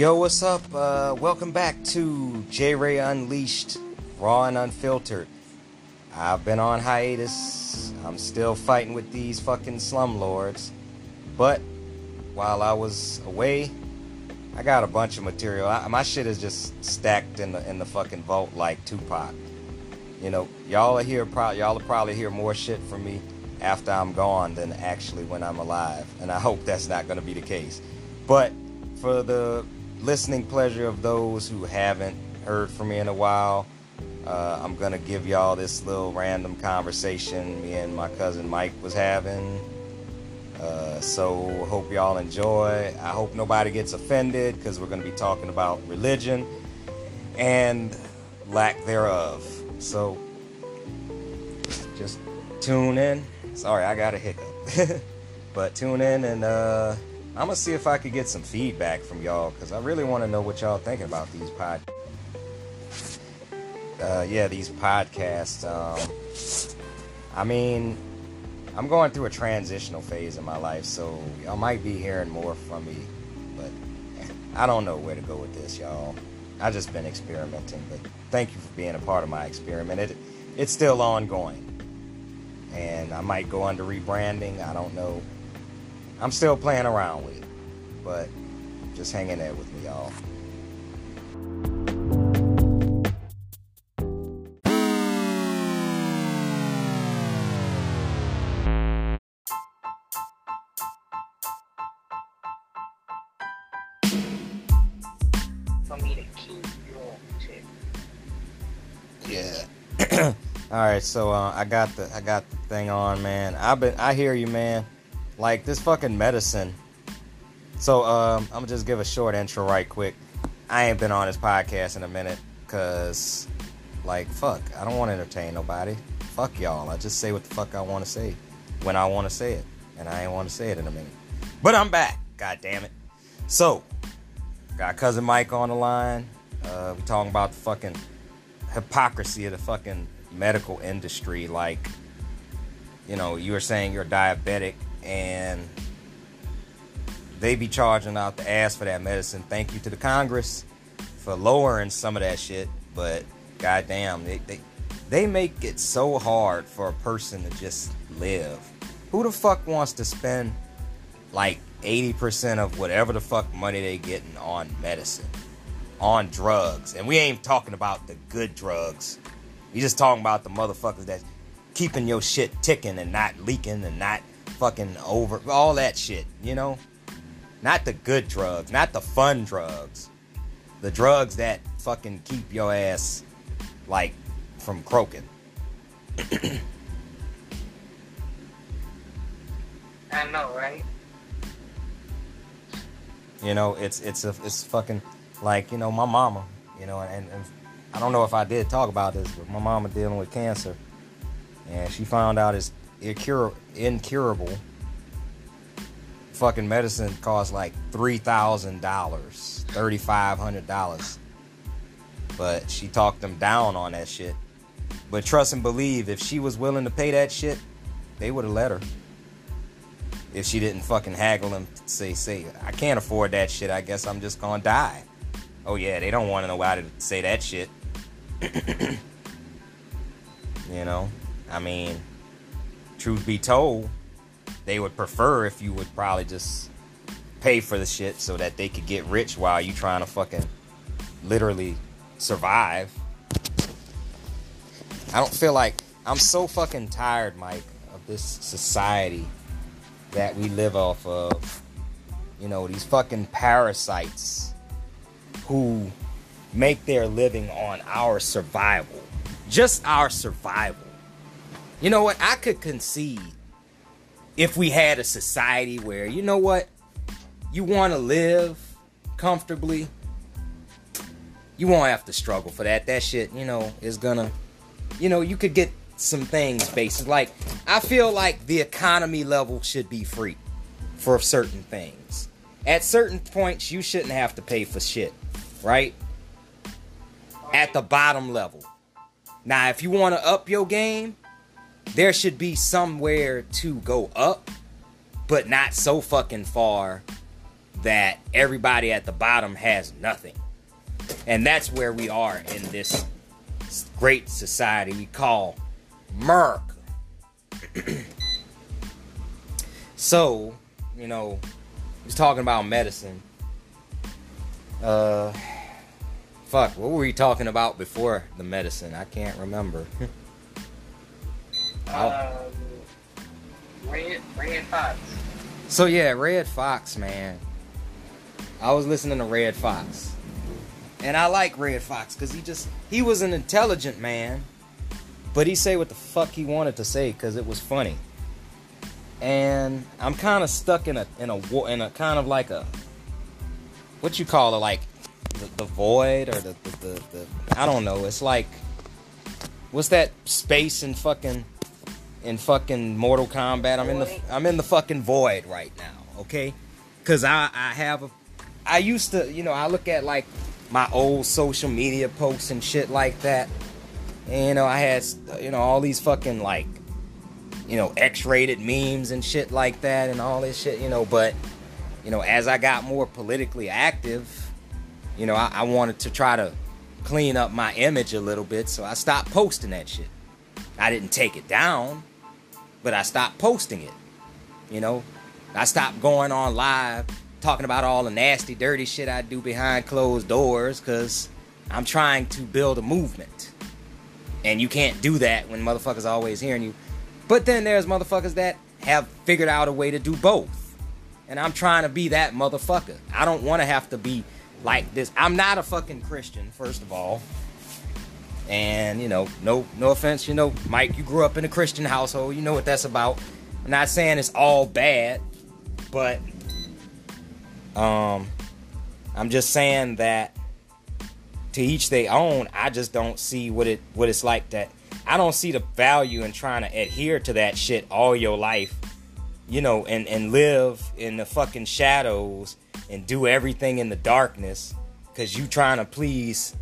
Yo, what's up? Uh, welcome back to J Ray Unleashed, Raw and Unfiltered. I've been on hiatus. I'm still fighting with these fucking slumlords. But while I was away, I got a bunch of material. I, my shit is just stacked in the in the fucking vault like Tupac. You know, y'all are here. Pro- y'all will probably hear more shit from me after I'm gone than actually when I'm alive, and I hope that's not going to be the case. But for the listening pleasure of those who haven't heard from me in a while, uh, I'm gonna give y'all this little random conversation me and my cousin Mike was having. Uh, so hope y'all enjoy. I hope nobody gets offended because we're gonna be talking about religion and lack thereof. So just tune in. Sorry, I got a hiccup. but tune in and uh, I'm gonna see if I could get some feedback from y'all because I really want to know what y'all thinking about these pod. Uh, yeah, these podcasts. Um, I mean, I'm going through a transitional phase in my life, so y'all might be hearing more from me, but I don't know where to go with this, y'all. I just been experimenting, but thank you for being a part of my experiment. It, it's still ongoing, and I might go under rebranding. I don't know. I'm still playing around with it, but just hang in there with me, y'all. for me to keep. Yeah. All right, so uh, I got the I got the thing on, man. I've been I hear you, man. Like this fucking medicine. So um, I'm gonna just give a short intro right quick. I ain't been on this podcast in a minute, cause like fuck, I don't want to entertain nobody. Fuck y'all. I just say what the fuck I want to say when I want to say it, and I ain't want to say it in a minute. But I'm back. God damn it. So got cousin Mike on the line. Uh, we talking about the fucking hypocrisy of the fucking medical industry. Like, you know, you were saying you're diabetic and they be charging out the ass for that medicine. Thank you to the Congress for lowering some of that shit. But goddamn, they, they they make it so hard for a person to just live. Who the fuck wants to spend like 80% of whatever the fuck money they getting on medicine? on drugs. And we ain't talking about the good drugs. We just talking about the motherfuckers that's keeping your shit ticking and not leaking and not fucking over all that shit, you know? Not the good drugs, not the fun drugs. The drugs that fucking keep your ass like from croaking. I know, right? You know, it's it's a it's fucking like you know my mama. You know, and, and I don't know if I did talk about this, but my mama dealing with cancer, and she found out it's incur- incurable. Fucking medicine costs like three thousand dollars, thirty five hundred dollars. But she talked them down on that shit. But trust and believe, if she was willing to pay that shit, they would have let her if she didn't fucking haggle and say, say, I can't afford that shit, I guess I'm just gonna die. Oh yeah, they don't want to know how to say that shit. you know? I mean, truth be told, they would prefer if you would probably just pay for the shit so that they could get rich while you trying to fucking literally survive. I don't feel like I'm so fucking tired, Mike, of this society that we live off of. You know, these fucking parasites who make their living on our survival. Just our survival. You know what? I could concede if we had a society where, you know what? You want to live comfortably. You won't have to struggle for that. That shit, you know, is gonna, you know, you could get some things based. Like, I feel like the economy level should be free for certain things. At certain points, you shouldn't have to pay for shit, right? At the bottom level. Now, if you want to up your game, there should be somewhere to go up, but not so fucking far that everybody at the bottom has nothing. And that's where we are in this great society we call America. so, you know, he's talking about medicine. Uh, fuck, what were we talking about before the medicine? I can't remember. Um, Red, Redd Foxx. So yeah, Redd Foxx, man. I was listening to Redd Foxx. And I like Redd Foxx because he just he was an intelligent man. But he say what the fuck he wanted to say because it was funny. And I'm kind of stuck in a in a in a kind of like a what you call it like the, the void or the, the, the, the I don't know. It's like what's that space and fucking in fucking Mortal Kombat? I'm in the I'm in the fucking void right now. Okay, because I I have a I used to you know I look at like my old social media posts and shit like that. And, you know, I had you know all these fucking like you know X-rated memes and shit like that and all this shit, you know. But you know, as I got more politically active, you know, I, I wanted to try to clean up my image a little bit, so I stopped posting that shit. I didn't take it down, but I stopped posting it. You know, I stopped going on live talking about all the nasty, dirty shit I do behind closed doors because I'm trying to build a movement. And you can't do that when motherfuckers always hearing you. But then there's motherfuckers that have figured out a way to do both. And I'm trying to be that motherfucker. I don't want to have to be like this. I'm not a fucking Christian, first of all. And you know, no no offense, you know, Mike, you grew up in a Christian household. You know what that's about. I'm not saying it's all bad, but um I'm just saying that to each they own. I just don't see what it what it's like that. I don't see the value in trying to adhere to that shit all your life, you know, and and live in the fucking shadows and do everything in the darkness cuz you trying to please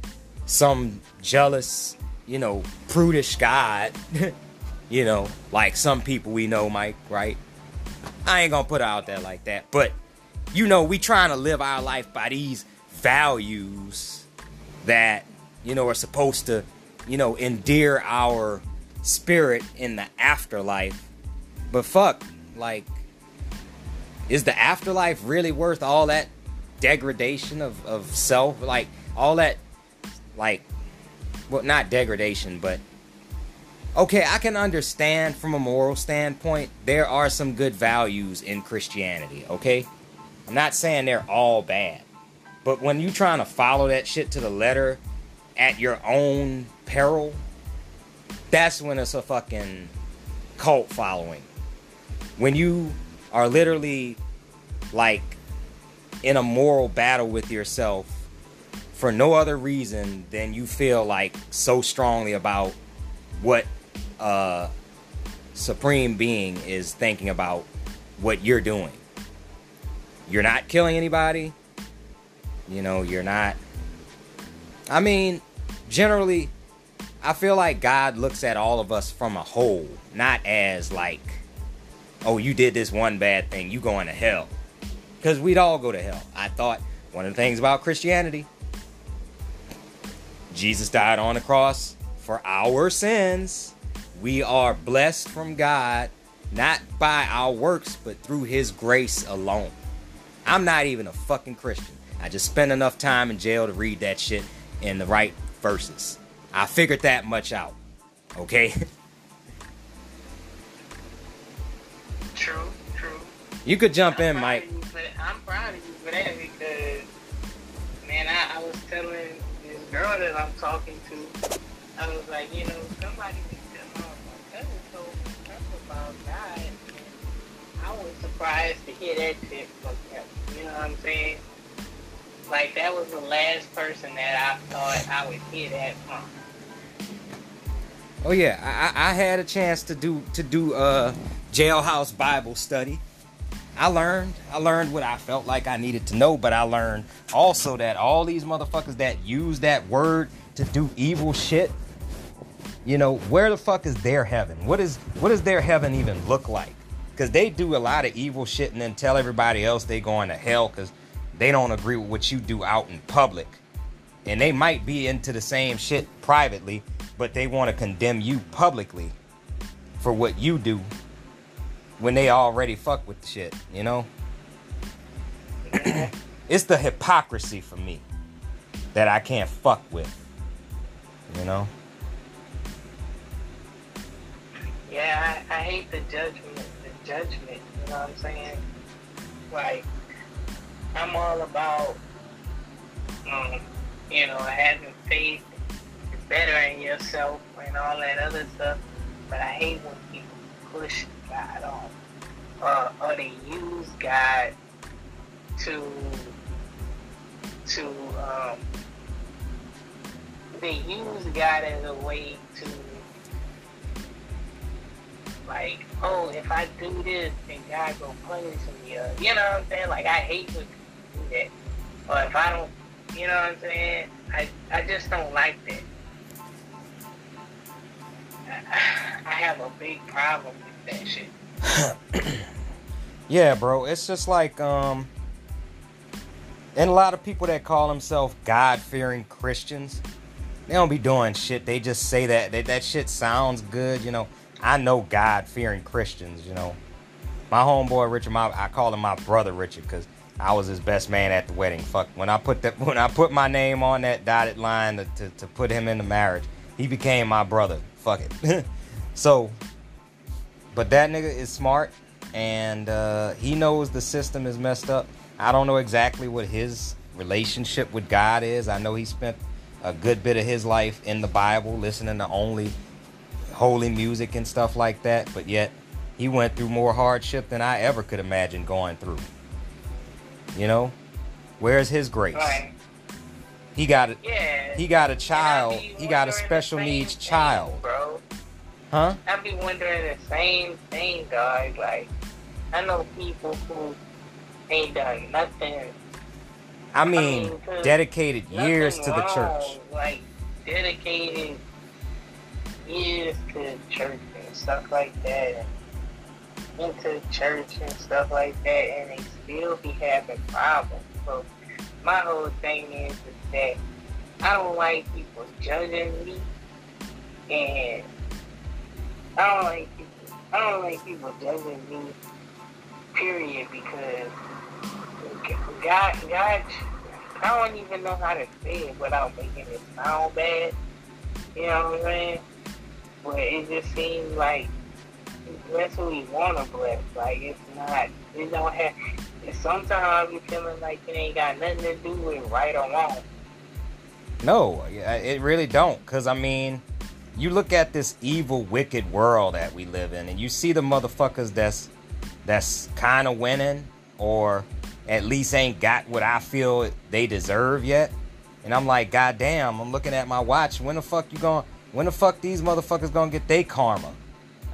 some jealous, you know, prudish god. you know, like some people we know, Mike, right? I ain't gonna put out there like that, but you know, we trying to live our life by these values that you know are supposed to, you know, endear our spirit in the afterlife. But fuck, like, is the afterlife really worth all that degradation of, of self? Like, all that, like, well, not degradation, but okay, I can understand from a moral standpoint, there are some good values in Christianity, okay? I'm not saying they're all bad. But when you're trying to follow that shit to the letter at your own peril, that's when it's a fucking cult following. When you are literally like in a moral battle with yourself for no other reason than you feel like so strongly about what uh supreme being is thinking about what you're doing. You're not killing anybody. You know, you're not I mean, generally I feel like God looks at all of us from a whole, not as like, oh, you did this one bad thing, you going to hell. Because we'd all go to hell. I thought one of the things about Christianity, Jesus died on the cross for our sins. We are blessed from God, not by our works, but through His grace alone. I'm not even a fucking Christian. I just spent enough time in jail to read that shit in the right verses. I figured that much out. Okay? True, true. you could jump I'm in, Mike. you. I'm proud of you for that because, man, I, I was telling girl that I'm talking to, I was like, you know, somebody was telling my cousin told me about God. And I was surprised to hear that shit from him. You know what I'm saying? Like, that was the last person that I thought I would hear that from. Oh yeah, I, I had a chance to do to do uh jailhouse Bible study. I learned I learned what I felt like I needed to know, but I learned also that all these motherfuckers that use that word to do evil shit, you know, where the fuck is their heaven? What is what does their heaven even look like? Cause they do a lot of evil shit and then tell everybody else they going to hell. Cause they don't agree with what you do out in public. And they might be into the same shit privately, but they want to condemn you publicly for what you do when they already fuck with shit, you know? it's the hypocrisy for me that I can't fuck with. You know? Yeah, I, I hate the judgment. The judgment. You know what I'm saying? Like, I'm all about, um, you know, having faith, bettering yourself, and all that other stuff. But I hate when people push God off, uh, or they use God to to um, they use God as a way to like, oh, if I do this, then God gonna punish me. Or, you know what I'm saying? Like, I hate when people do that. Or if I don't, you know what I'm saying? I, I just don't like that. I, have a big problem that shit. yeah, bro. It's just like, um, and a lot of people that call themselves God fearing Christians, they don't be doing shit. They just say that, that that shit sounds good, you know. I know God fearing Christians, you know. My homeboy Richard, my I call him my brother Richard because I was his best man at the wedding. Fuck when I put that when I put my name on that dotted line to, to, to put him into marriage, he became my brother. Fuck it. so, but that nigga is smart and uh, he knows the system is messed up. I don't know exactly what his relationship with God is. I know he spent a good bit of his life in the Bible, listening to only holy music and stuff like that, but yet he went through more hardship than I ever could imagine going through. You know? Where's his grace? Right. He got it. Yeah. He got a child. He got a special needs thing, child. bro. Huh? I be wondering the same thing, dog. Like, I know people who ain't done nothing. I mean, mean, 'cause dedicated years to the church. Like, dedicated years to church and stuff like that. And into church and stuff like that, and they still be having problems. So, my whole thing is, is that I don't like people judging me, and I don't like people. I don't like people judging me. Period, because God, God, I don't even know how to say it without making it sound bad. You know what I'm saying? But it just seems like that's what we want to bless. Like it's not. It don't have. Sometimes be feeling like it ain't got nothing to do with right or wrong. No, it really don't. Cause I mean, you look at this evil, wicked world that we live in, and you see the motherfuckers that's that's kind of winning, or at least ain't got what I feel they deserve yet. And I'm like, God damn, I'm looking at my watch. When the fuck you going? When the fuck these motherfuckers gonna get their karma?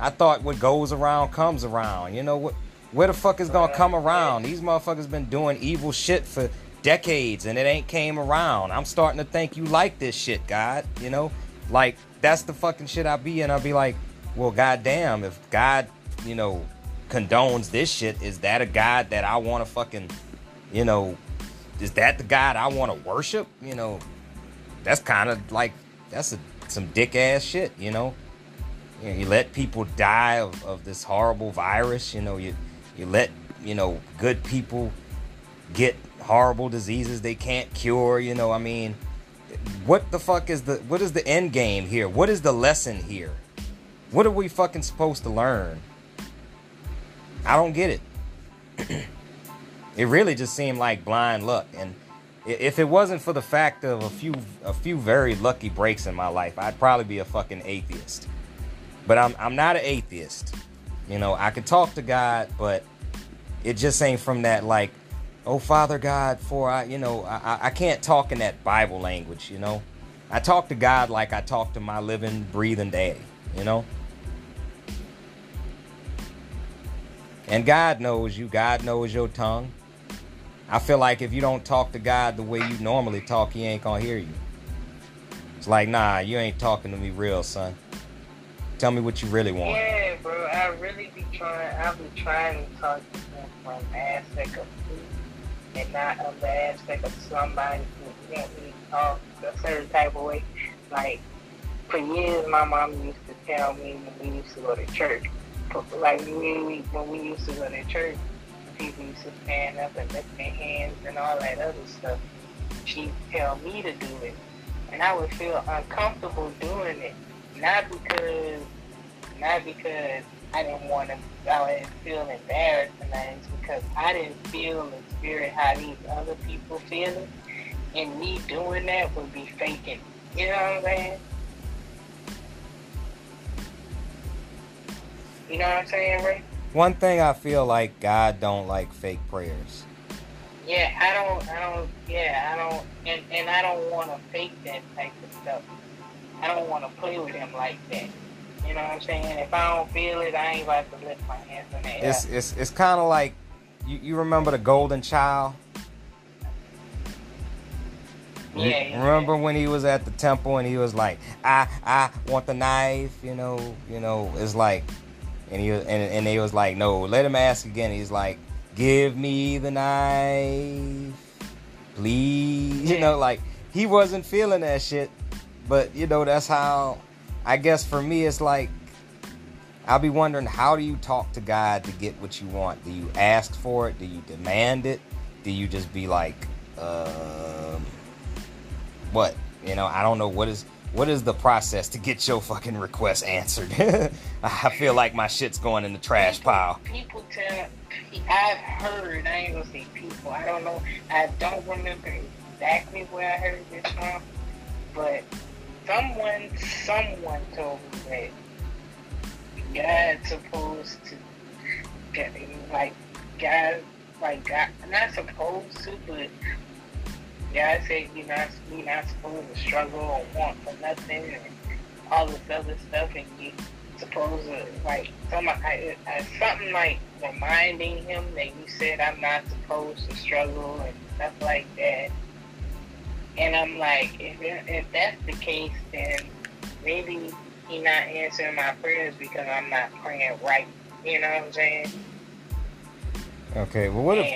I thought what goes around comes around. You know what? Where the fuck is gonna come around? These motherfuckers been doing evil shit for decades and it ain't came around. I'm starting to think you like this shit, God. You know, like that's the fucking shit I be in. I'll be like, well, goddamn, if God, you know, condones this shit, is that a God that I want to fucking, you know, is that the God I want to worship? You know, that's kind of like that's a, some dick ass shit. You know, you, know, you let people die of, of this horrible virus. You know, you you let you know good people get horrible diseases they can't cure. You know, I mean, what the fuck is the what is the end game here? What is the lesson here? What are we fucking supposed to learn? I don't get it. it really just seemed like blind luck and if it wasn't for the fact of a few a few very lucky breaks in my life, I'd probably be a fucking atheist. But I'm I'm not an atheist. You know, I could talk to God, but it just ain't from that like, oh Father God, for I you know, I I can't talk in that Bible language, you know. I talk to God like I talk to my living, breathing daddy, you know. And God knows you, God knows your tongue. I feel like if you don't talk to God the way you normally talk, He ain't gonna hear you. It's like, nah, you ain't talking to me real, son. Tell me what you really want. Yeah, bro. I really be trying. I be trying to talk to him from aspect of. And not of the aspect of somebody who want me to talk a certain type of way. Like for years, my mom used to tell me when we used to go to church. Like when we when we used to go to church, people used to stand up and lift their hands and all that other stuff. She'd tell me to do it, and I would feel uncomfortable doing it, not because not because I didn't want to, I didn't feel embarrassed and it's because I didn't feel spirit how these other people feel it. And me doing that would be faking. You know what I'm saying? You know what I'm saying, Ray? One thing I feel like God don't like fake prayers. Yeah, I don't, I don't, yeah, I don't, and, and I don't want to fake that type of stuff. I don't want to play with him like that. You know what I'm saying? If I don't feel it, I ain't about to lift my hands in the air. It's it's it's kind of like you, you remember the golden child. Yeah, yeah, remember when he was at the temple and he was like, "I I want the knife," you know, you know, it's like, and he and and he was like, "No, let him ask again." He's like, "Give me the knife, please," you know, like he wasn't feeling that shit, but you know that's how I guess for me, it's like I'll be wondering how do you talk to God to get what you want? Do you ask for it? Do you demand it? Do you just be like, uh, what? You know, I don't know what is what is the process to get your fucking request answered. I feel like my shit's going in the trash people, pile. People tell, I've heard. I ain't gonna say people. I don't know. I don't remember exactly where I heard this from, but someone, someone told me that God's supposed to get like God, like God, not supposed to, but God said you're not, you're not supposed to struggle or want for nothing and all this other stuff, and you supposed to like some I, I, something like reminding him that you said I'm not supposed to struggle and stuff like that. And I'm like, if, if that's the case, then maybe he not answering my prayers because I'm not praying right. You know what I'm saying? Okay, well, what if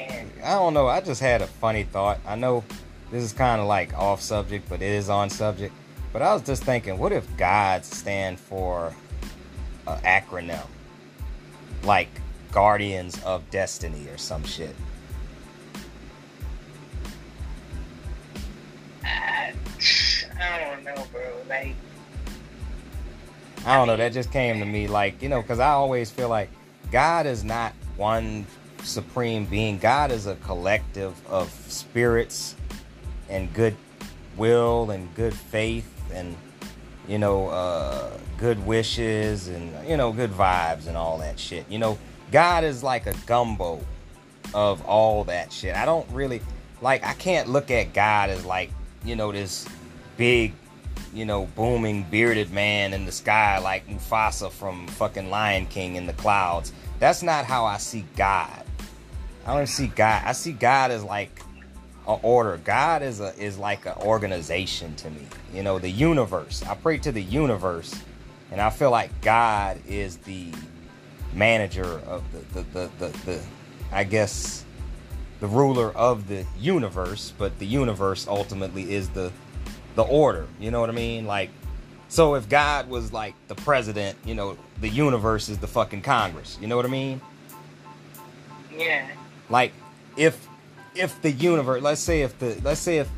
I don't know? I just had a funny thought. I know this is kind of like off subject, but it is on subject. But I was just thinking, what if God stand for an acronym like Guardians of Destiny or some shit? I, I don't know, bro. Like, I don't know. That just came to me, like you know, because I always feel like God is not one supreme being. God is a collective of spirits and good will and good faith and you know uh, good wishes and you know good vibes and all that shit. You know, God is like a gumbo of all that shit. I don't really like. I can't look at God as like you know this big, you know, booming bearded man in the sky like Mufasa from fucking Lion King in the clouds. That's not how I see God. I don't see God. I see God as like an order. God is a is like an organization to me. You know, the universe. I pray to the universe, and I feel like God is the manager of the the the, the, the I guess the ruler of the universe, but the universe ultimately is the the order. You know what I mean? Like, so if God was like the president, you know, the universe is the fucking Congress. You know what I mean? Yeah. Like, if if the universe, let's say if the let's say if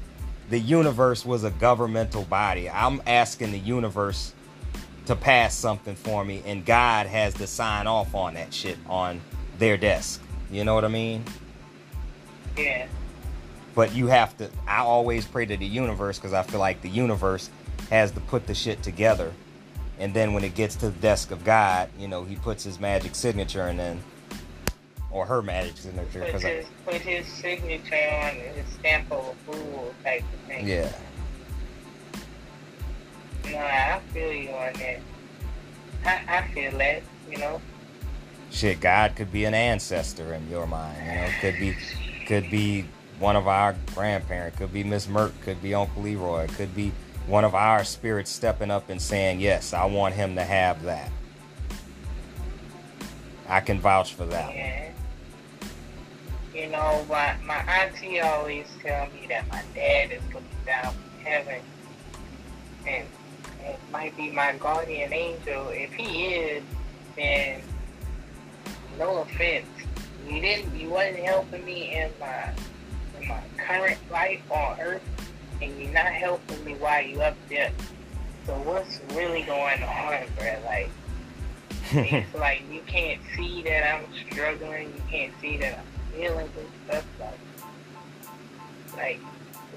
the universe was a governmental body, I'm asking the universe to pass something for me, and God has to sign off on that shit on their desk. You know what I mean? Yeah. But you have to. I always pray to the universe because I feel like the universe has to put the shit together, and then when it gets to the desk of God, you know, He puts His magic signature, and then or her magic signature. Put his, I, put his signature on his stamp of approval type of thing. Yeah. No, I feel you on that. I, I feel that, you know. Shit, God could be an ancestor in your mind. You know, could be, could be one of our grandparents, could be Miss Merck, could be Uncle Leroy, could be one of our spirits stepping up and saying, "Yes, I want him to have that." I can vouch for that. Yeah. you know, my, my auntie always tell me that my dad is looking down from heaven and it might be my guardian angel. If he is, then no offense. You didn't you wasn't helping me in my my current life on earth and you're not helping me while you up there. So what's really going on, bro? Like it's like you can't see that I'm struggling, you can't see that I'm feeling this stuff like like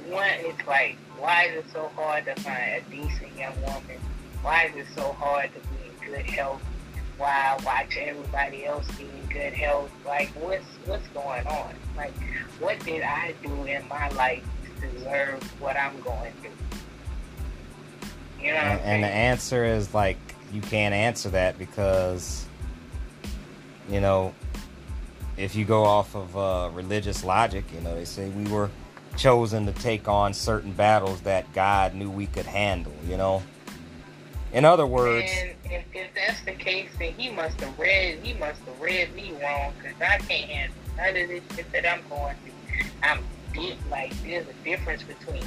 one it's like why is it so hard to find a decent young woman? Why is it so hard to be in good health? Why watch everybody else be in good health? Like what's what's going on? Like what did I do in my life to deserve what I'm going through? You know and, and the answer is like you can't answer that because you know if you go off of uh, religious logic, you know they say we were chosen to take on certain battles that God knew we could handle, you know? In other words, and if, if that's the case, then he must have read he must have read me wrong because I can't handle none of this shit that I'm going through. I'm deep, like there's a difference between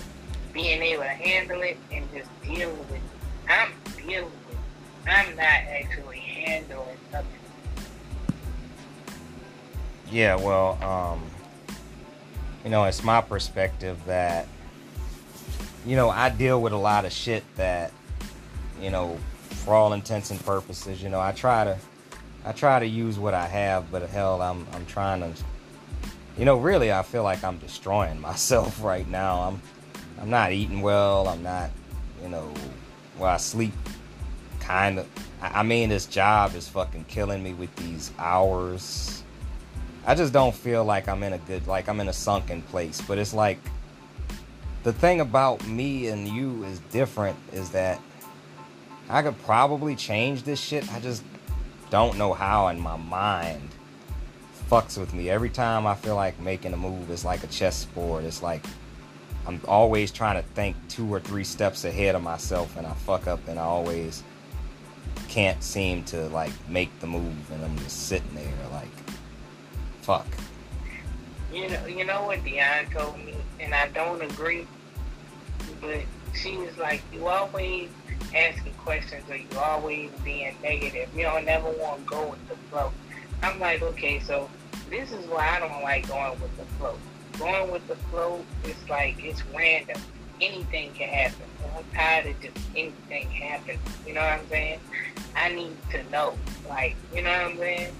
being able to handle it and just dealing with it. I'm dealing with it. I'm not actually handling something. Yeah, well, um, you know, it's my perspective that, you know, I deal with a lot of shit that, you know, for all intents and purposes, you know, I try to, I try to use what I have, but hell, I'm, I'm trying to, you know, really, I feel like I'm destroying myself right now. I'm, I'm not eating well. I'm not, you know, well, I sleep kind of. I mean, this job is fucking killing me with these hours I just don't feel like I'm in a good like I'm in a sunken place. But it's like the thing about me and you is different is that I could probably change this shit. I just don't know how and my mind fucks with me. Every time I feel like making a move, it's like a chessboard. It's like I'm always trying to think two or three steps ahead of myself and I fuck up and I always can't seem to like make the move and I'm just sitting there like fuck. You know, you know what Dion told me, and I don't agree. But she was like, "You always asking questions, or you always being negative. You don't never want to go with the flow." I'm like, okay, so this is why I don't like going with the flow. Going with the flow is like it's random. Anything can happen. I'm tired of just anything happening. You know what I'm saying? I need to know. Like, you know what I'm saying?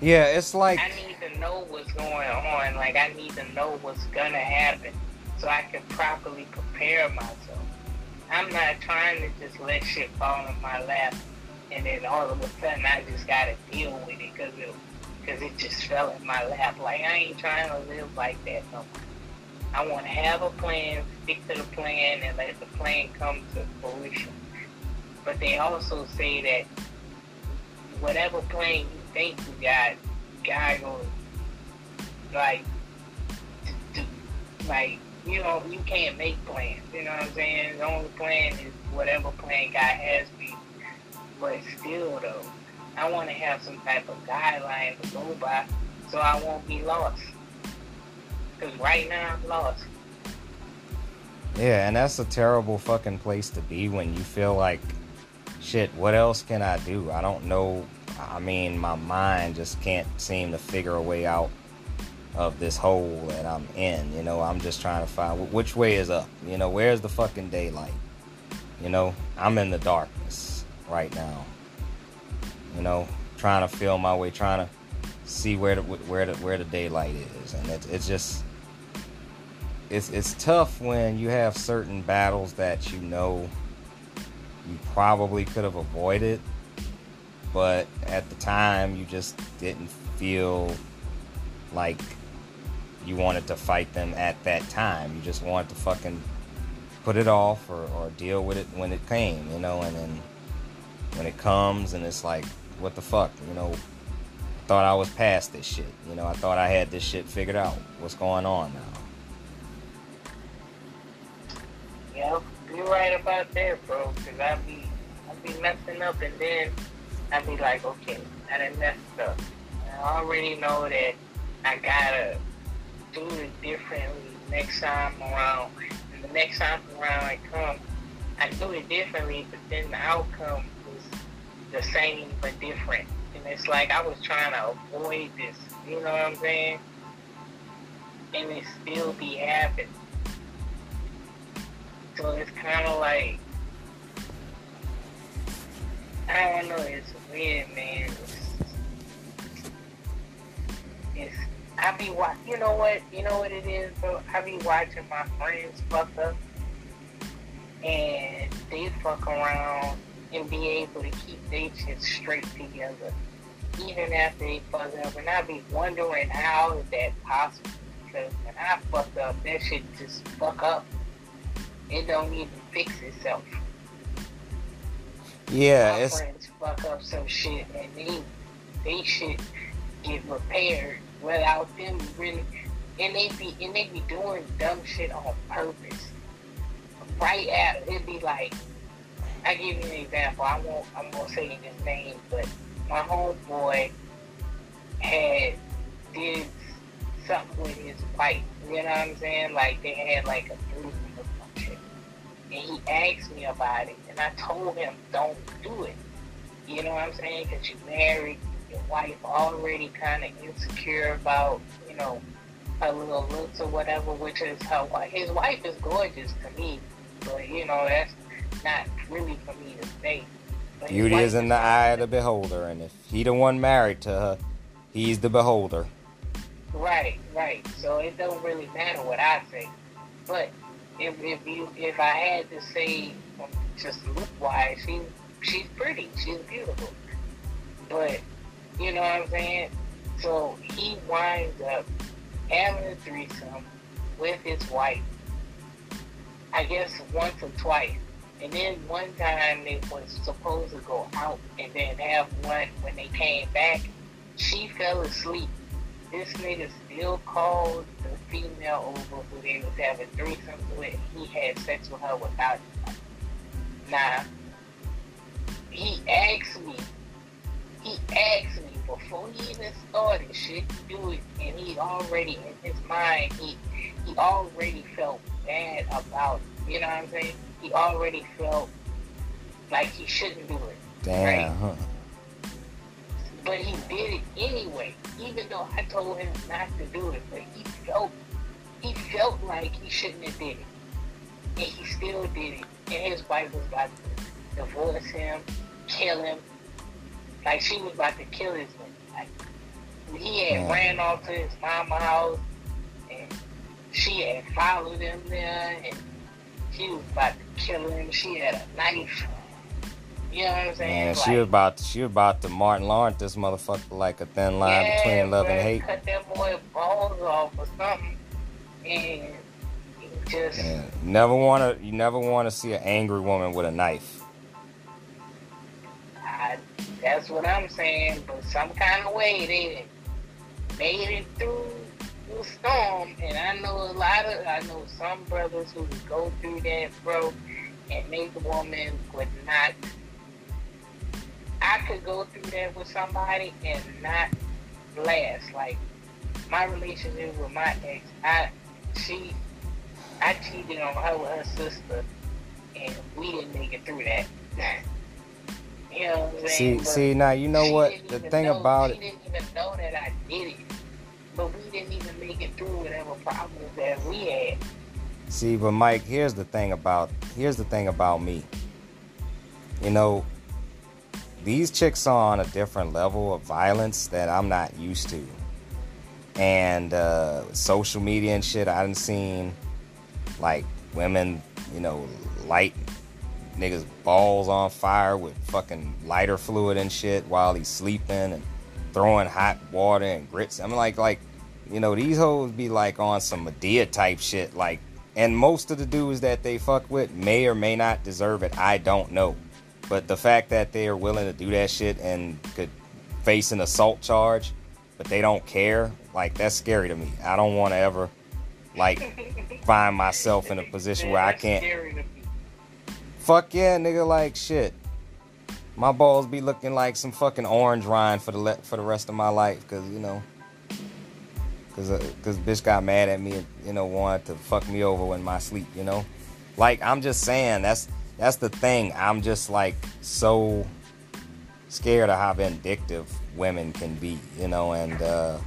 Yeah, it's like I need to know what's going on. Like I need to know what's gonna happen so I can properly prepare myself. I'm not trying to just let shit fall in my lap and then all of a sudden I just gotta deal with it because it, cause it just fell in my lap. Like I ain't trying to live like that no more. I want to have a plan, stick to the plan, and let the plan come to fruition. But they also say that whatever plan you think you got, guy going like, like you know, you can't make plans. You know what I'm saying? The only plan is whatever plan God has you. But still, though, I want to have some type of guideline to go by, so I won't be lost. Cause right now I'm lost. Yeah, and that's a terrible fucking place to be when you feel like, shit, what else can I do? I don't know I mean, my mind just can't seem to figure a way out of this hole that I'm in. You know, I'm just trying to find which way is up. You know, where's the fucking daylight? You know, I'm in the darkness right now. You know, trying to feel my way, trying to see where the where the where the daylight is, and it's it's just it's it's tough when you have certain battles that you know you probably could have avoided but at the time you just didn't feel like you wanted to fight them at that time. You just wanted to fucking put it off or, or deal with it when it came, you know, and then when it comes and it's like, what the fuck, you know, thought I was past this shit. You know, I thought I had this shit figured out. What's going on now? Yeah, you're right about that, bro. Cause I be, I be messing up and then I'd be like, okay, I done messed up. I already know that I gotta do it differently next time around. And the next time around I come, I do it differently, but then the outcome was the same but different. And it's like I was trying to avoid this. You know what I'm saying? And it still be happening. So it's kind of like I don't know. It's weird, man. It's, it's I be watch. You know what? You know what it is, bro. I be watching my friends fuck up, and they fuck around and be able to keep their shit straight together, even after they fuck up. And I be wondering how is that possible? Because when I fuck up, that shit just fuck up. It don't even fix itself. Yeah, my it's friends fuck up some shit and they they shit get repaired without them really and they be and they be doing dumb shit on purpose. Right at it'd be like I give you an example. I won't I'm gonna say his name, but my homeboy had did something with his wife. You know what I'm saying? Like they had like a threesome or some shit. And he asked me about it and I told him don't do it. You know what I'm saying? Because you married, your wife already kind of insecure about, you know, her little looks or whatever, which is her wife. His wife is gorgeous to me, but you know that's not really for me to say. But beauty is in the eye of the beholder, and if he the one married to her, he's the beholder. Right, right. So it don't really matter what I say. But if if you if I had to say um, just look wise, she she's pretty, she's beautiful. But you know what I'm saying? So he winds up having a threesome with his wife. I guess once or twice. And then one time they was supposed to go out and then have one when they came back. She fell asleep this nigga still called the female over who they was having threesomes with. He had sex with her without. Now, he asked me, he asked me before he even started shit to do it, and he already, in his mind, he, he already felt bad about it. You know what I'm saying? He already felt like he shouldn't do it. Damn. Huh. But he did it anyway, even though I told him not to do it. But he felt he felt like he shouldn't have did it, and he still did it. And his wife was about to divorce him, kill him. Like she was about to kill his man. Like he had Yeah. ran off to his mama house, and she had followed him there, and she was about to kill him. She had a knife. You know what I'm saying? Man, Like, she was about to, she was about to Martin Lawrence this motherfucker like a thin line yeah, between love and hate. Cut that boy balls off or something, and just Yeah. Never wanna you never wanna see an angry woman with a knife. That's what I'm saying. But some kind of way they made it through the storm, and I know a lot of I know some brothers who go through that, bro, and make a woman would not. I could go through that with somebody and not last. Like my relationship with my ex, I she I cheated on her with her sister, and we didn't make it through that. you know what I'm See saying? See now you know what the thing know- about it didn't even know that I did it, but we didn't even make it through whatever problems that we had. See, but Mike, here's the thing about here's the thing about me. You know, these chicks are on a different level of violence that I'm not used to. And uh, social media and shit, I didn't seen like women, you know, light niggas balls on fire with fucking lighter fluid and shit while he's sleeping and throwing hot water and grits. I'm like, like, you know, these hoes be like on some Madea type shit. Like, and most of the dudes that they fuck with may or may not deserve it. I don't know. But the fact that they are willing to do that shit and could face an assault charge, but they don't care, like, that's scary to me. I don't want to ever, like, find myself in a position where I can't. Fuck yeah, nigga, like shit. My balls be looking like some fucking orange rind for the le- for the rest of my life, cause you know. Cause, uh, cause bitch got mad at me and you know wanted to fuck me over in my sleep. You know, like I'm just saying that's that's the thing. I'm just like so scared of how vindictive women can be. You know, and uh,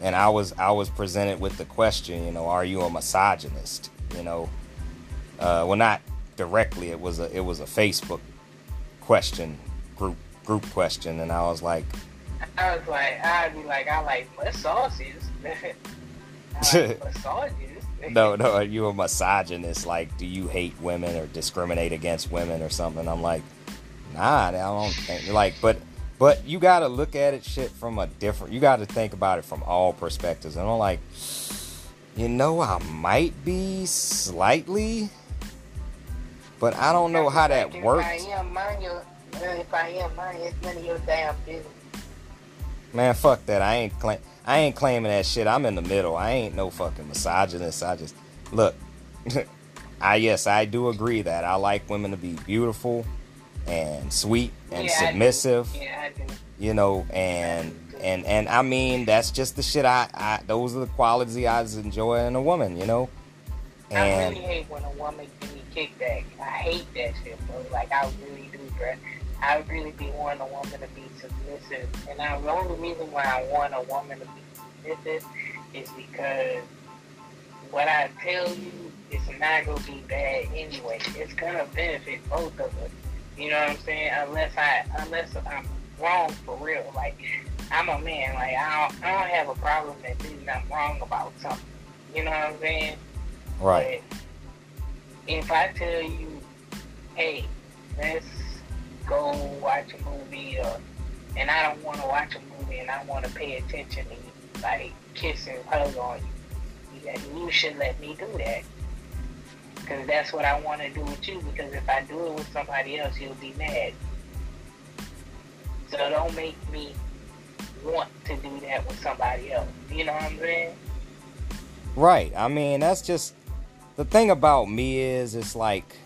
and I was I was presented with the question. You know, are you a misogynist? You know, uh, well not directly. It was a it was a Facebook question group group question, and I was like. I was like, I'd be like, I like massages. no, no, are you a misogynist? Like, do you hate women or discriminate against women or something? I'm like, nah, I don't think. Like, but, but you got to look at it shit from a different. You got to think about it from all perspectives. And I'm like, you know, I might be slightly, but I don't know how that works. Uh, if I am, mind your, if I am, mind it's none of your damn business. Man, fuck that. I ain't claim. I ain't claiming that shit. I'm in the middle. I ain't no fucking misogynist. I just look. I yes, I do agree that I like women to be beautiful and sweet and yeah, submissive. Yeah, you know, and and and I mean that's just the shit I, I those are the qualities I enjoy in a woman, you know. And I really hate when a woman kickback. I hate that shit, bro. Like I really do, bro. I really be wanting a woman to be submissive. And I, the only reason why I want a woman to be submissive is because what I tell you is not going to be bad anyway. It's going to benefit both of us. You know what I'm saying? Unless I, unless I'm wrong for real. Like, I'm a man. Like, I don't, I don't have a problem admitting I'm wrong about something. You know what I'm saying? Right. But if I tell you, hey, let's go watch a movie or and I don't want to watch a movie and I want to pay attention to you, like kiss and hug on you, you should let me do that. Because that's what I want to do with you. Because if I do it with somebody else, you'll be mad. So don't make me want to do that with somebody else. You know what I'm saying? Right. I mean, that's just the thing about me is it's like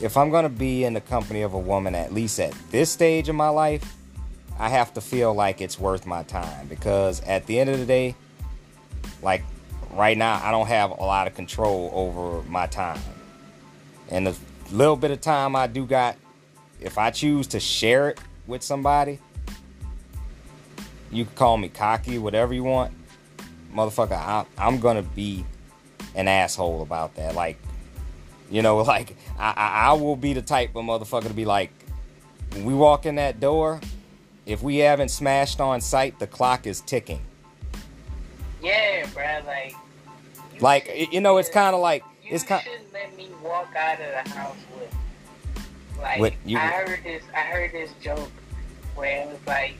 if I'm going to be in the company of a woman, at least at this stage of my life, I have to feel like it's worth my time because at the end of the day, like right now, I don't have a lot of control over my time. And the little bit of time I do got, if I choose to share it with somebody, you can call me cocky, whatever you want. Motherfucker, I, I'm going to be an asshole about that. Like, you know, like I, I, I will be the type of motherfucker to be like, when we walk in that door, if we haven't smashed on sight, the clock is ticking. Yeah, bro. Like, you like you know, it's kind of like it's kind. You shouldn't let me walk out of the house with. Like, with, you, I heard this. I heard this joke where it was like,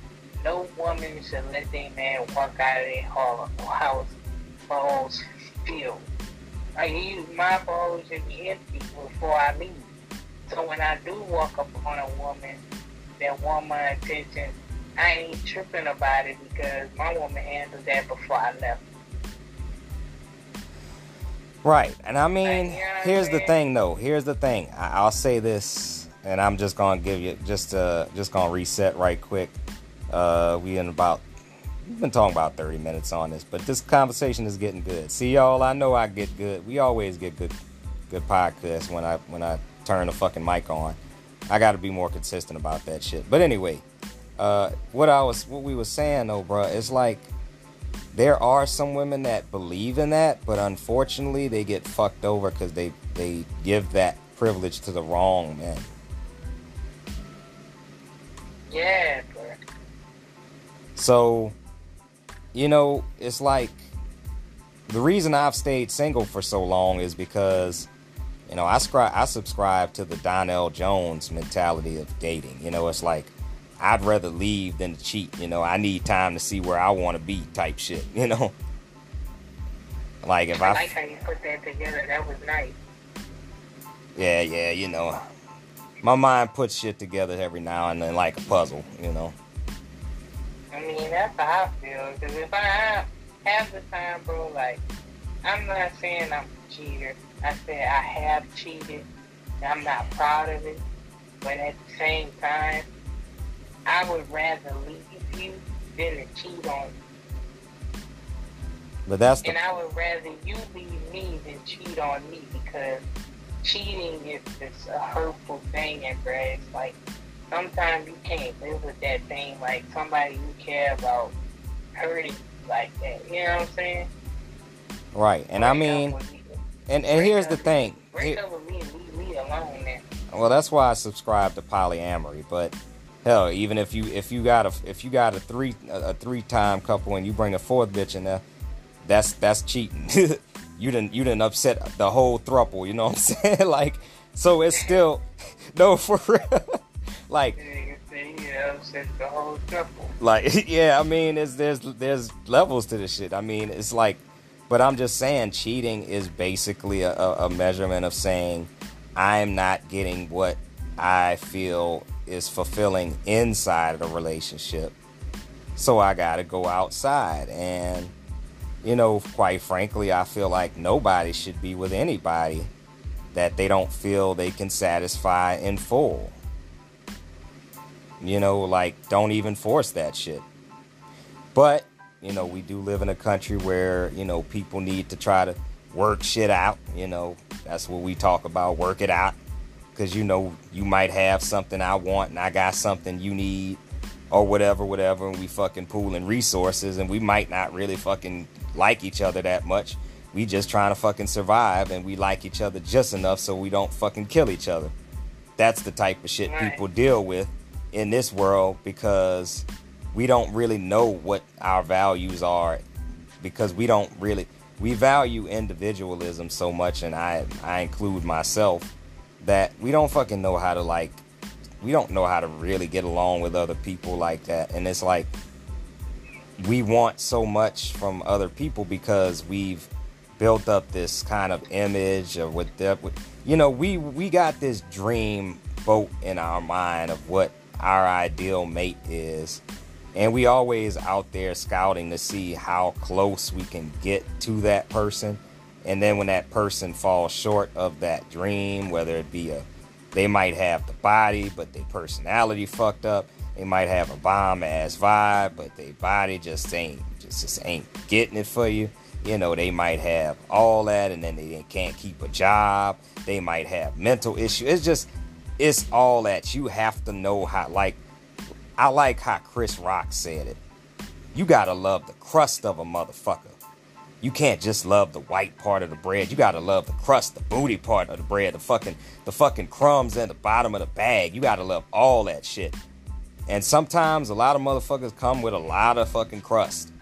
no woman should let their man walk out of their house balls filled. I use my balls should be empty before I leave. So when I do walk up on a woman that want my attention, I ain't tripping about it because my woman handled that before I left. Right, and I mean, here's the thing, though. Here's the thing. I- will say this, and I'm just gonna give you just uh just gonna reset right quick. Uh, we in about we've been talking about 30 minutes on this, but this conversation is getting good. See y'all, I know I get good. We always get good good podcasts when I when I turn the fucking mic on. I got to be more consistent about that shit. But anyway, uh, what I was what we were saying though, bro, it's like there are some women that believe in that, but unfortunately they get fucked over because they they give that privilege to the wrong man. Yeah, bro. So you know, it's like the reason I've stayed single for so long is because, you know, I, scri- I subscribe to the Donell Jones mentality of dating. You know, it's like I'd rather leave than to cheat. You know, I need time to see where I want to be, type shit. You know, like if I, I like how you put that together. That was nice. Yeah, yeah, you know, my mind puts shit together every now and then like a puzzle. You know. I mean, that's how I feel. Because if I have the time, bro, like, I'm not saying I'm a cheater. I said I have cheated. I'm not proud of it. But at the same time, I would rather leave you than to cheat on you. But that's the And I would rather you leave me than cheat on me because cheating is, is a hurtful thing, and bruh, it's like sometimes you can't live with that thing. Like somebody you care about hurting you like that. You know what I'm saying? right. And I mean, and and here's the thing. Break Here- up with me and leave me alone then. Well, that's why I subscribe to polyamory. But hell, even if you if you got a if you got a three a, a three time couple and you bring a fourth bitch in there, that's that's cheating. you didn't you didn't upset the whole thruple. You know what I'm saying? like, so it's still no for real. Like Nigga Yeah, upset the whole couple. like yeah i mean it's, there's there's levels to this shit. I mean it's like but i'm just saying cheating is basically a, a, a measurement of saying i'm not getting what i feel is fulfilling inside of the relationship. So i gotta go outside. And you know quite frankly i feel like nobody should be with anybody that they don't feel they can satisfy in full you know, like don't even force that shit. But, you know, we do live in a country where, you know, people need to try to work shit out, you know. That's what we talk about, work it out. Cuz you know, you might have something I want and I got something you need or whatever, whatever, and we fucking pooling resources and we might not really fucking like each other that much. We just trying to fucking survive and we like each other just enough so we don't fucking kill each other. That's the type of shit Right. people deal with in this world because we don't really know what our values are because we don't really we value individualism so much and I I include myself that we don't fucking know how to like we don't know how to really get along with other people like that. And it's like we want so much from other people because we've built up this kind of image of what the, you know we we got this dream boat in our mind of what our ideal mate is. And we always out there scouting to see how close we can get to that person. And then when that person falls short of that dream whether it be a they might have the body but their personality fucked up they might have a bomb ass vibe but their body just ain't just, just ain't getting it for you. You know they might have all that and then they can't keep a job. They might have mental issues. It's just it's all that you have to know how like I like how Chris Rock said it. You gotta love the crust of a motherfucker. You can't just love the white part of the bread. You gotta love the crust, the booty part of the bread, the fucking the fucking crumbs in the bottom of the bag. You gotta love all that shit. And sometimes a lot of motherfuckers come with a lot of fucking crust.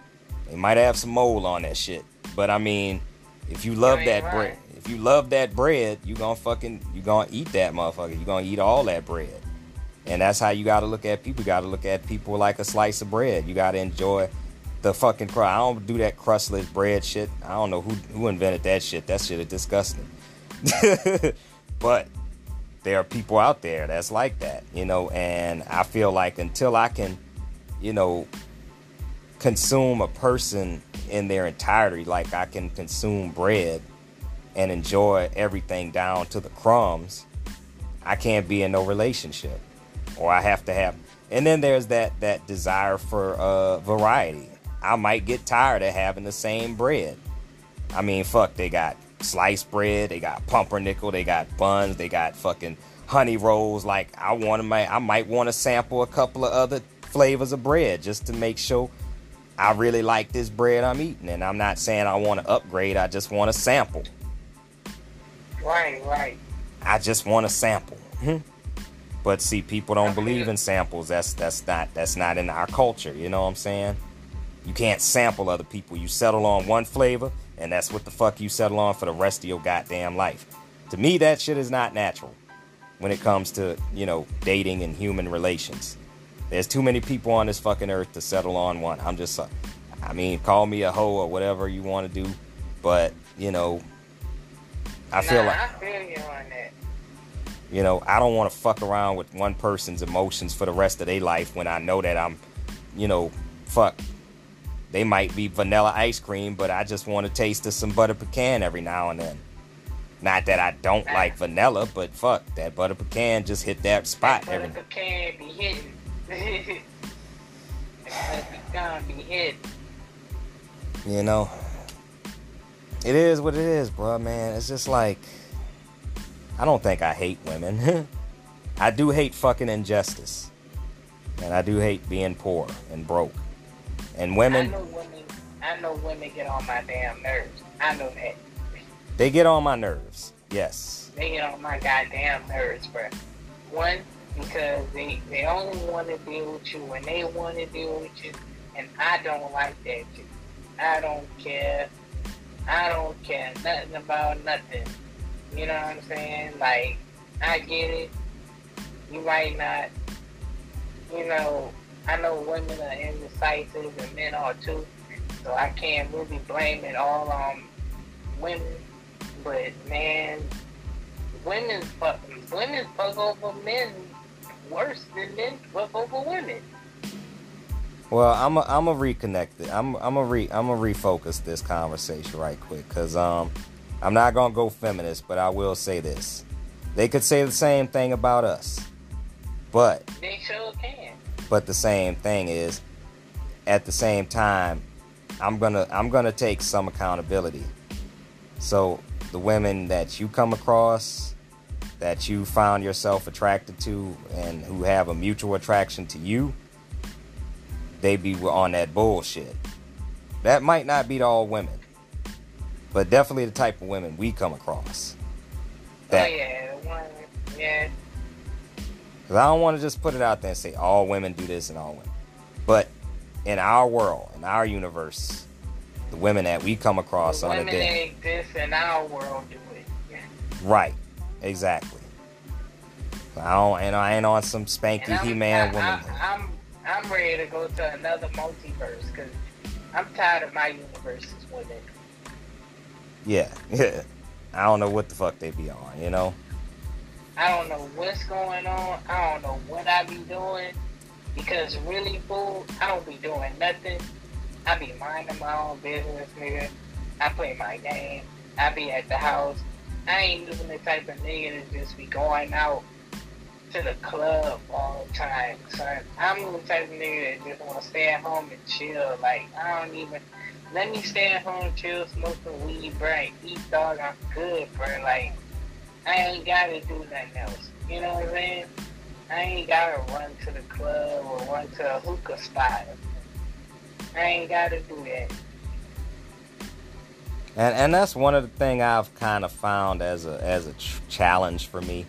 They might have some mold on that shit. But I mean, if you love that right. bread, you love that bread, you gonna fucking you gonna eat that motherfucker. You gonna eat all that bread. And that's how you got to look at people. You got to look at people like a slice of bread. You got to enjoy the fucking crust. I don't do that crustless bread shit. I don't know who who invented that shit. That shit is disgusting. but there are people out there that's like that, you know. And I feel like until I can, you know, consume a person in their entirety, like I can consume bread and enjoy everything down to the crumbs, I can't be in no relationship or I have to have. And then there's that that desire for uh, variety. I might get tired of having the same bread. I mean, fuck, they got sliced bread, they got pumpernickel, they got buns, they got fucking honey rolls. Like I want to, I might want to sample a couple of other flavors of bread just to make sure I really like this bread I'm eating. And I'm not saying I want to upgrade. I just want to sample. Right, right. I just want a sample. Hmm. But see, people don't believe in samples. That's that's not that's not in our culture. You know what I'm saying? You can't sample other people. You settle on one flavor, and that's what the fuck you settle on for the rest of your goddamn life. To me, that shit is not natural when it comes to you know dating and human relations. There's too many people on this fucking earth to settle on one. I'm just, uh, I mean, call me a hoe or whatever you want to do, but you know, I feel nah, like I feel you on that. you know, I don't want to fuck around with one person's emotions for the rest of their life when I know that I'm, you know, fuck. They might be vanilla ice cream, but I just want to taste of some butter pecan every now and then. Not that I don't like vanilla, but fuck, that butter pecan just hit that spot That every butter pecan be hitting. that butter pecan be hitting. you know. It is what it is, bro, man. It's just like I don't think I hate women. I do hate fucking injustice. And I do hate being poor and broke. And women I know women. I know women get on my damn nerves. I know that. they get on my nerves. Yes. They get on my goddamn nerves, bro. One, because they they only want to deal with you when they want to deal with you, and I don't like that shit. I don't care. I don't care nothing about nothing. You know what I'm saying? Like, I get it. You might not. You know, I know women are indecisive and men are too. So I can't really blame it all on women. But man, women fuck women fuck over men worse than men fuck over women. Well, I'm a, I'm a reconnect it. I'm I'm a re I'm a refocus this conversation right quick cuz um I'm not going to go feminist, but I will say this. They could say the same thing about us. But They sure can. but the same thing is at the same time i'm gonna i'm gonna take some accountability so the women that you come across that you found yourself attracted to and who have a mutual attraction to you they be on that bullshit that might not be to all women but definitely the type of women we come across oh, that oh yeah, one yeah. Because I don't want to just put it out there and say all women do this and all women. But in our world, in our universe, the women that we come across the on a day. exist in our world do it. Yeah. Right. Exactly. I don't, and I ain't on some spanky He Man woman. I, I'm I'm ready to go to another multiverse because I'm tired of my universe's women. Yeah. Yeah. I don't know what the fuck they be on, you know? I don't know what's going on. I don't know what I be doing. Because really, fool, I don't be doing nothing. I be minding my own business, nigga. I play my game. I be at the house. I ain't even the type of nigga that just be going out to the club all the time, son. I'm the type of nigga that just want to stay at home and chill. Like, I don't even... Let me stay at home, chill, smoke some weed, bro, eat, dog. I'm good, bro. Like, I ain't gotta do nothing else. You know what I'm saying? I ain't gotta run to the club or run to a hookah spot. I ain't gotta do that. And and that's one of the thing I've kind of found as a as a ch- challenge for me.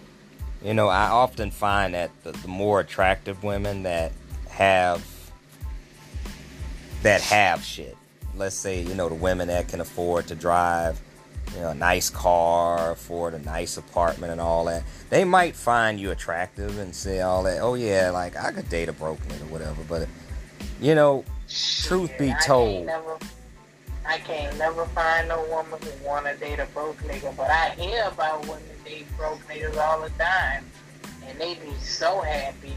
You know, I often find that the, the more attractive women that have that have shit. Let's say, you know, the women that can afford to drive, you know, a nice car, afford a nice apartment and all that. They might find you attractive and say all that, "Oh yeah, like I could date a broke nigga or whatever." But you know, Truth be told. I can't never find no woman who wanna date a broke nigga, but I hear about women date broke niggas all the time, and they be so happy.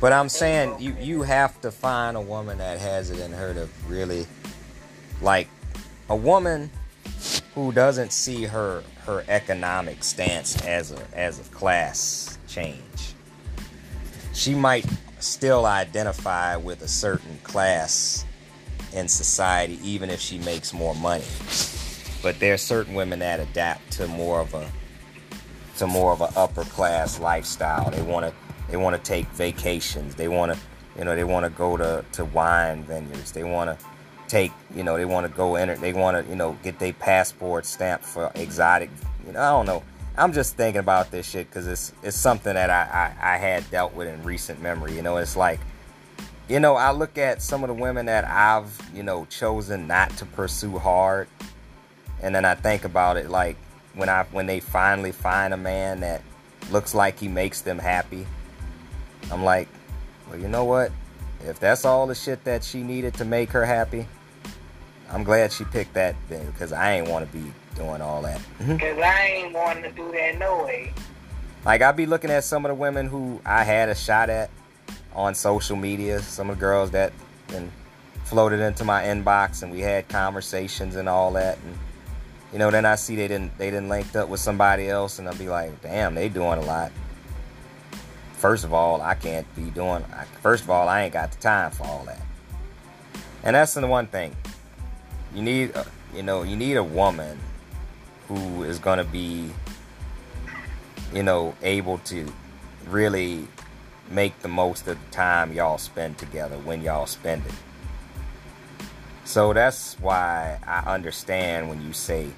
But I'm saying you you have to find a woman that has it in her to really like a woman who doesn't see her her economic stance as a as a class change. She might still identify with a certain class in society even if she makes more money. But there are certain women that adapt to more of a to more of an upper class lifestyle. They want to they want to take vacations. They want to you know they want to go to to wine vineyards. They want to take you know they want to go enter. They want to you know get their passport stamped for exotic. You know I don't know. I'm just thinking about this shit because it's it's something that I, I I had dealt with in recent memory. You know it's like you know I look at some of the women that I've you know chosen not to pursue hard, and then I think about it like when I when they finally find a man that looks like he makes them happy, I'm like, well, you know what? If that's all the shit that she needed to make her happy, I'm glad she picked that thing because I ain't want to be doing all that. Mm-hmm. Cause I ain't wanting to do that no way. Like I be looking at some of the women who I had a shot at on social media, some of the girls that been floated into my inbox and we had conversations and all that and you know then I see they didn't they didn't linked up with somebody else and I'll be like, "Damn, they doing a lot." First of all, I can't be doing first of all, I ain't got the time for all that. And that's the one thing. You need uh, you know, you need a woman who is going to be, you know, able to really make the most of the time y'all spend together when y'all spend it. So that's why I understand when you say,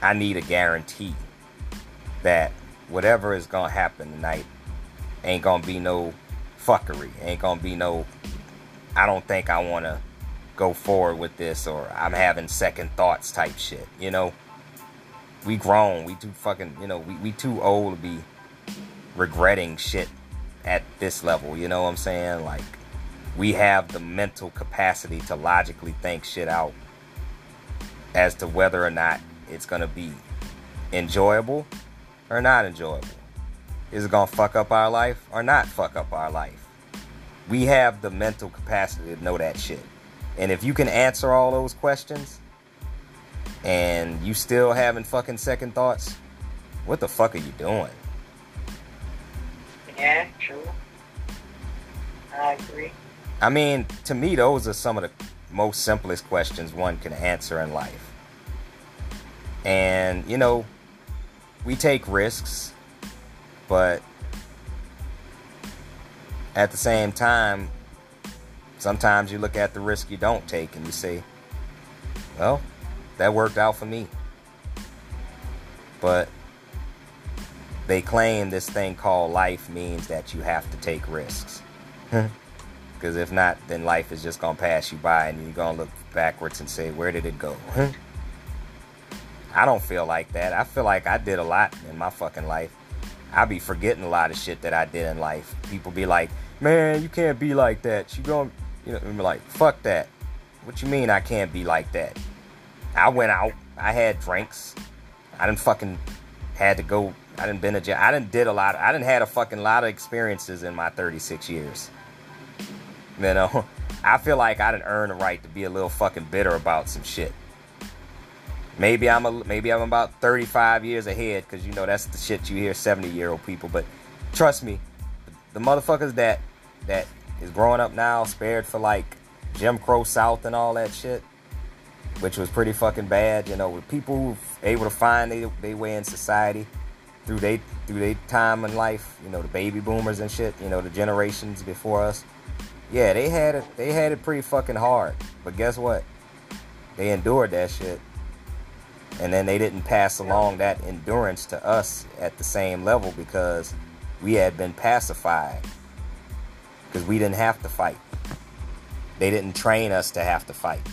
I need a guarantee that whatever is going to happen tonight ain't going to be no fuckery. Ain't going to be no, I don't think I want to go forward with this or I'm having second thoughts type shit, you know? We grown, we too fucking, you know, we, we too old to be regretting shit at this level, you know what I'm saying? Like, we have the mental capacity to logically think shit out as to whether or not it's gonna be enjoyable or not enjoyable. Is it gonna fuck up our life or not fuck up our life? We have the mental capacity to know that shit. And if you can answer all those questions and you still having fucking second thoughts, what the fuck are you doing? Yeah, true. I agree. I mean, to me, those are some of the most simplest questions one can answer in life. And, you know, we take risks, but at the same time, sometimes you look at the risk you don't take and you say, well, that worked out for me. But they claim this thing called life means that you have to take risks. Because if not, then life is just going to pass you by and you're going to look backwards and say, where did it go? I don't feel like that. I feel like I did a lot in my fucking life. I be forgetting a lot of shit that I did in life. People be like, man, you can't be like that. You going, you know, I'm like, fuck that. What you mean I can't be like that? I went out. I had drinks. I didn't fucking had to go. I didn't been a jail. I didn't did a lot. I didn't had a fucking lot of experiences in my 36 years. You know, I feel like I didn't earn the right to be a little fucking bitter about some shit. Maybe I'm a maybe I'm about 35 years ahead because you know that's the shit you hear 70 year old people. But trust me, the motherfuckers that that is growing up now spared for like Jim Crow South and all that shit, which was pretty fucking bad. You know, with people able to find their way in society through they through their time in life. You know, the baby boomers and shit. You know, the generations before us. Yeah, they had it. They had it pretty fucking hard. But guess what? They endured that shit and then they didn't pass along that endurance to us at the same level because we had been pacified because we didn't have to fight they didn't train us to have to fight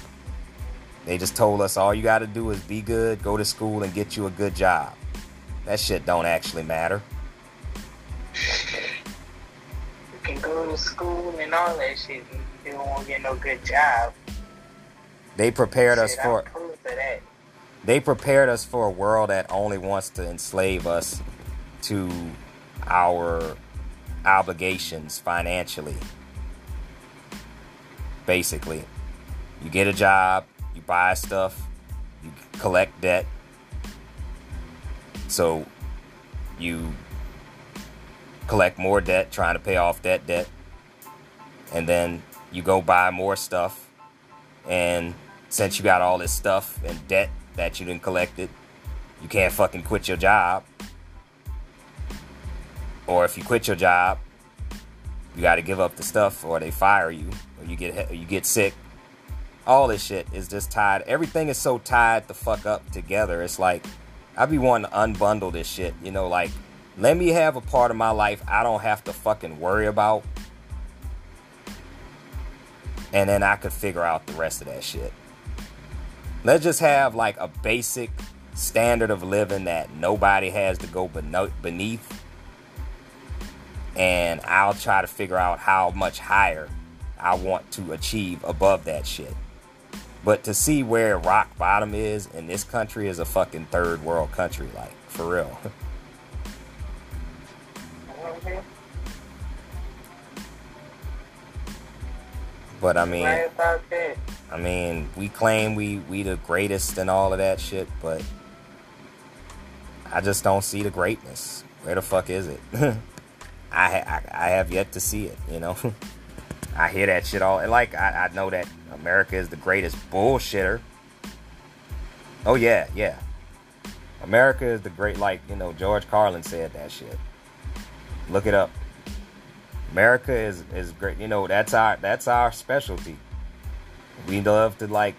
they just told us all you got to do is be good go to school and get you a good job that shit don't actually matter You can go to school and all that shit. and You don't get no good job. they prepared us Shit, for proof of that. they prepared us for a world that only wants to enslave us to our obligations financially. Basically, you get a job, you buy stuff, you collect debt. So you collect more debt trying to pay off that debt. And then you go buy more stuff. And since you got all this stuff and debt that you didn't collect it, you can't fucking quit your job. Or if you quit your job, you got to give up the stuff, or they fire you, or you get or you get sick. All this shit is just tied. Everything is so tied the fuck up together. It's like I be wanting to unbundle this shit. You know, like let me have a part of my life I don't have to fucking worry about, and then I could figure out the rest of that shit. Let's just have like a basic standard of living that nobody has to go beneath. And I'll try to figure out how much higher I want to achieve above that shit. But to see where rock bottom is in this country is a fucking third world country, like, for real. But I mean, Right about that. I mean, we claim we we the greatest and all of that shit, but I just don't see the greatness. Where the fuck is it? I, I I have yet to see it. You know, I hear that shit all. And like I, I know that America is the greatest bullshitter, Oh yeah, yeah. America is the great, like you know, George Carlin said that shit. Look it up. America is is great. You know, that's our that's our specialty. We love to like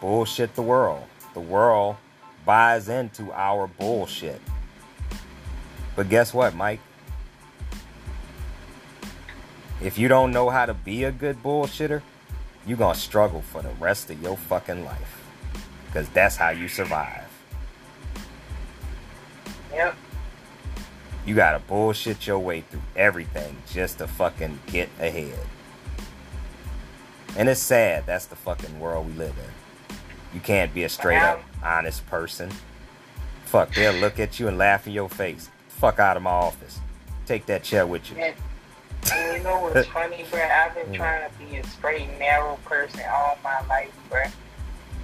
bullshit the world. The world buys into our bullshit. But guess what, Myke? If you don't know how to be a good bullshitter, you're gonna struggle for the rest of your fucking life. Because that's how you survive. Yep. You gotta bullshit your way through everything just to fucking get ahead. And it's sad, that's the fucking world we live in. You can't be a straight up honest person. Fuck, they'll look at you and laugh in your face. Fuck out of my office. Take that chair with you. And, you know what's funny, bro? I've been mm. trying to be a straight, narrow person all my life, bro.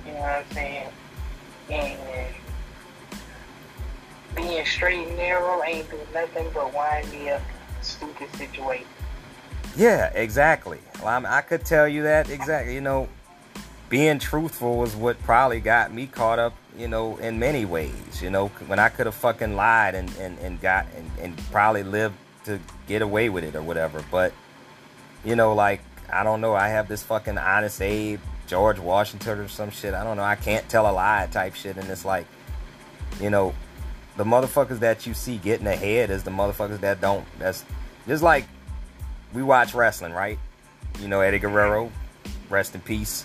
You know what I'm saying? And being straight and narrow ain't do nothing but wind me up in stupid situations. Yeah, exactly. Well, I'm, I could tell you that exactly. You know, being truthful was what probably got me caught up, you know, in many ways. You know, when I could have fucking lied and, and, and got and, and probably lived to get away with it or whatever. But, you know, like, I don't know. I have this fucking honest Abe, George Washington or some shit. I don't know. I can't tell a lie type shit. And it's like, you know, the motherfuckers that you see getting ahead is the motherfuckers that don't. That's just like we watch wrestling, right? You know, Eddie Guerrero, rest in peace.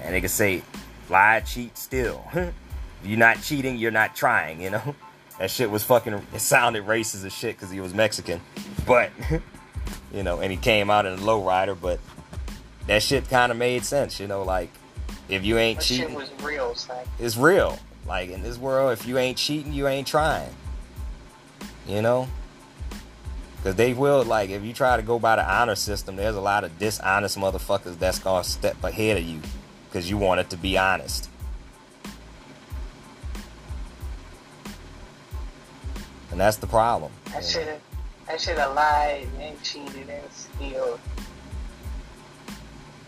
And they can say, lie, cheat, still. you're not cheating, you're not trying, you know? That shit was fucking, it sounded racist as shit because he was Mexican. But, you know, and he came out in a lowrider, but that shit kind of made sense, you know? Like, if you ain't That cheating, shit was real, son. it's real. Like, in this world, if you ain't cheating, you ain't trying. You know? Because they will, like, if you try to go by the honor system, there's a lot of dishonest motherfuckers that's to step ahead of you because you want it to be honest. And that's the problem. I should have, I should have lied and cheated and steal.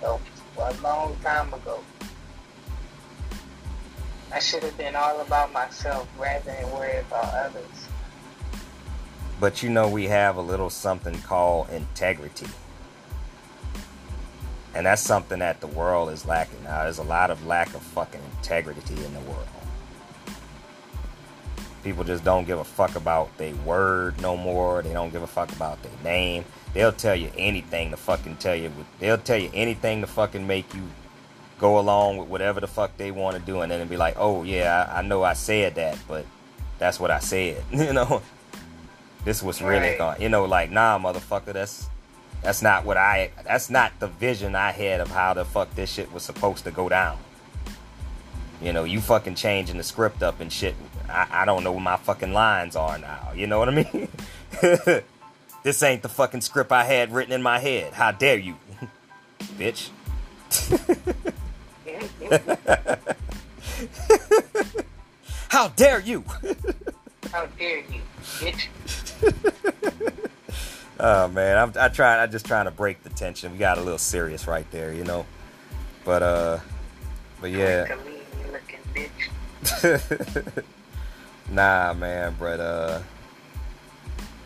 So, a long time ago. I should have been all about myself rather than worry about others. But you know, we have a little something called integrity. And that's something that the world is lacking now. There's a lot of lack of fucking integrity in the world. People just don't give a fuck about their word no more. They don't give a fuck about their name. They'll tell you anything to fucking tell you. They'll tell you anything to fucking make you go along with whatever the fuck they want to do. And then be like, oh, yeah, I, I know I said that, but that's what I said. you know? This was really Right. going. You know, like, nah, motherfucker, that's that's not what I. That's not the vision I had of how the fuck this shit was supposed to go down. You know, you fucking changing the script up and shit. I, I don't know what my fucking lines are now. You know what I mean? this ain't the fucking script I had written in my head. How dare you, bitch? How dare you? How dare you, bitch? Oh man, I'm I try I just trying to break the tension. We got a little serious right there, you know. But uh, but yeah. Chameleon looking bitch. Nah, man, but uh,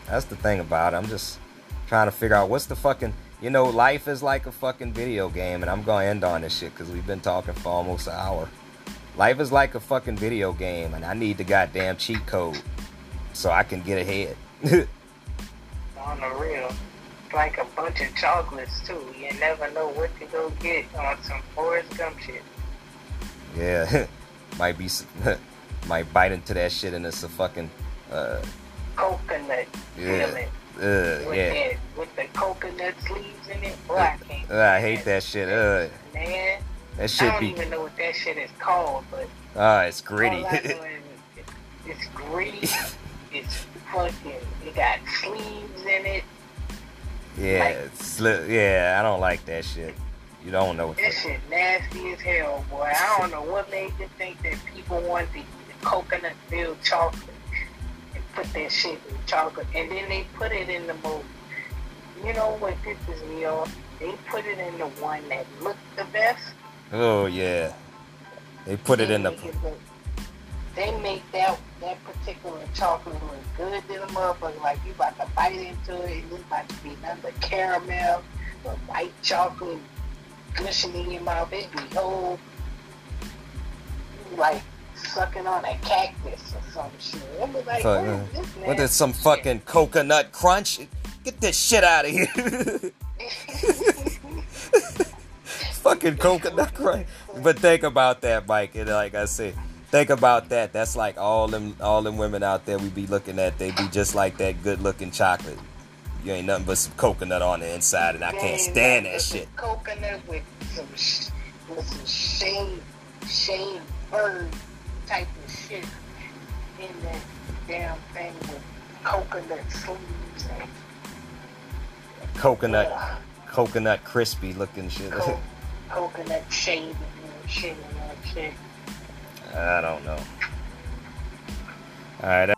that's the thing about it. I'm just trying to figure out what's the fucking. You know, life is like a fucking video game, and I'm gonna end on this shit because we've been talking for almost an hour. Life is like a fucking video game, and I need the goddamn cheat code so I can get ahead. On the real. It's like a bunch of chocolates too. You never know what to go get on some Forrest Gump shit. yeah, might be, s- might bite into that shit, and it's a fucking, uh, Coconut Yeah. uh, With, yeah. that, with the coconut sleeves in it. Boy, I can't. Uh, I hate that shit. Uh, Man, that I don't be, even know what that shit is called, but ah, it's gritty. all I know is it- it's gritty. it's fucking. It got sleeves in it. Yeah, Like- it's yeah, I don't like that shit. You don't know what That shit nasty as hell, boy. I don't know what made you think that people want to eat coconut milk chocolate and put that shit in chocolate, and then they put it in the mold. You know what pisses me off? They put it in the one that looked the best. Oh yeah, they put it in the They make look- they make that that particular chocolate look good to the motherfucker. Like you about to bite into it, and it's about to be nothing but caramel or white chocolate gushing in your mouth. It be whole like sucking on a cactus or some shit. It was like, Fuck, what is this What is some fucking coconut crunch? Get this shit out of here. fucking coconut crunch. But think about that, Myke. And like I said, think about that. That's like all them all them women out there we be looking at. They be just like that good looking chocolate. You ain't nothing but some coconut on the inside, and I can't stand that shit. Coconut with some sh- with some shade shade bird type of shit in that damn thing with coconut sleeves and Coconut, uh, coconut crispy looking shit. co- coconut shade and shit and that shit. I don't know. All right.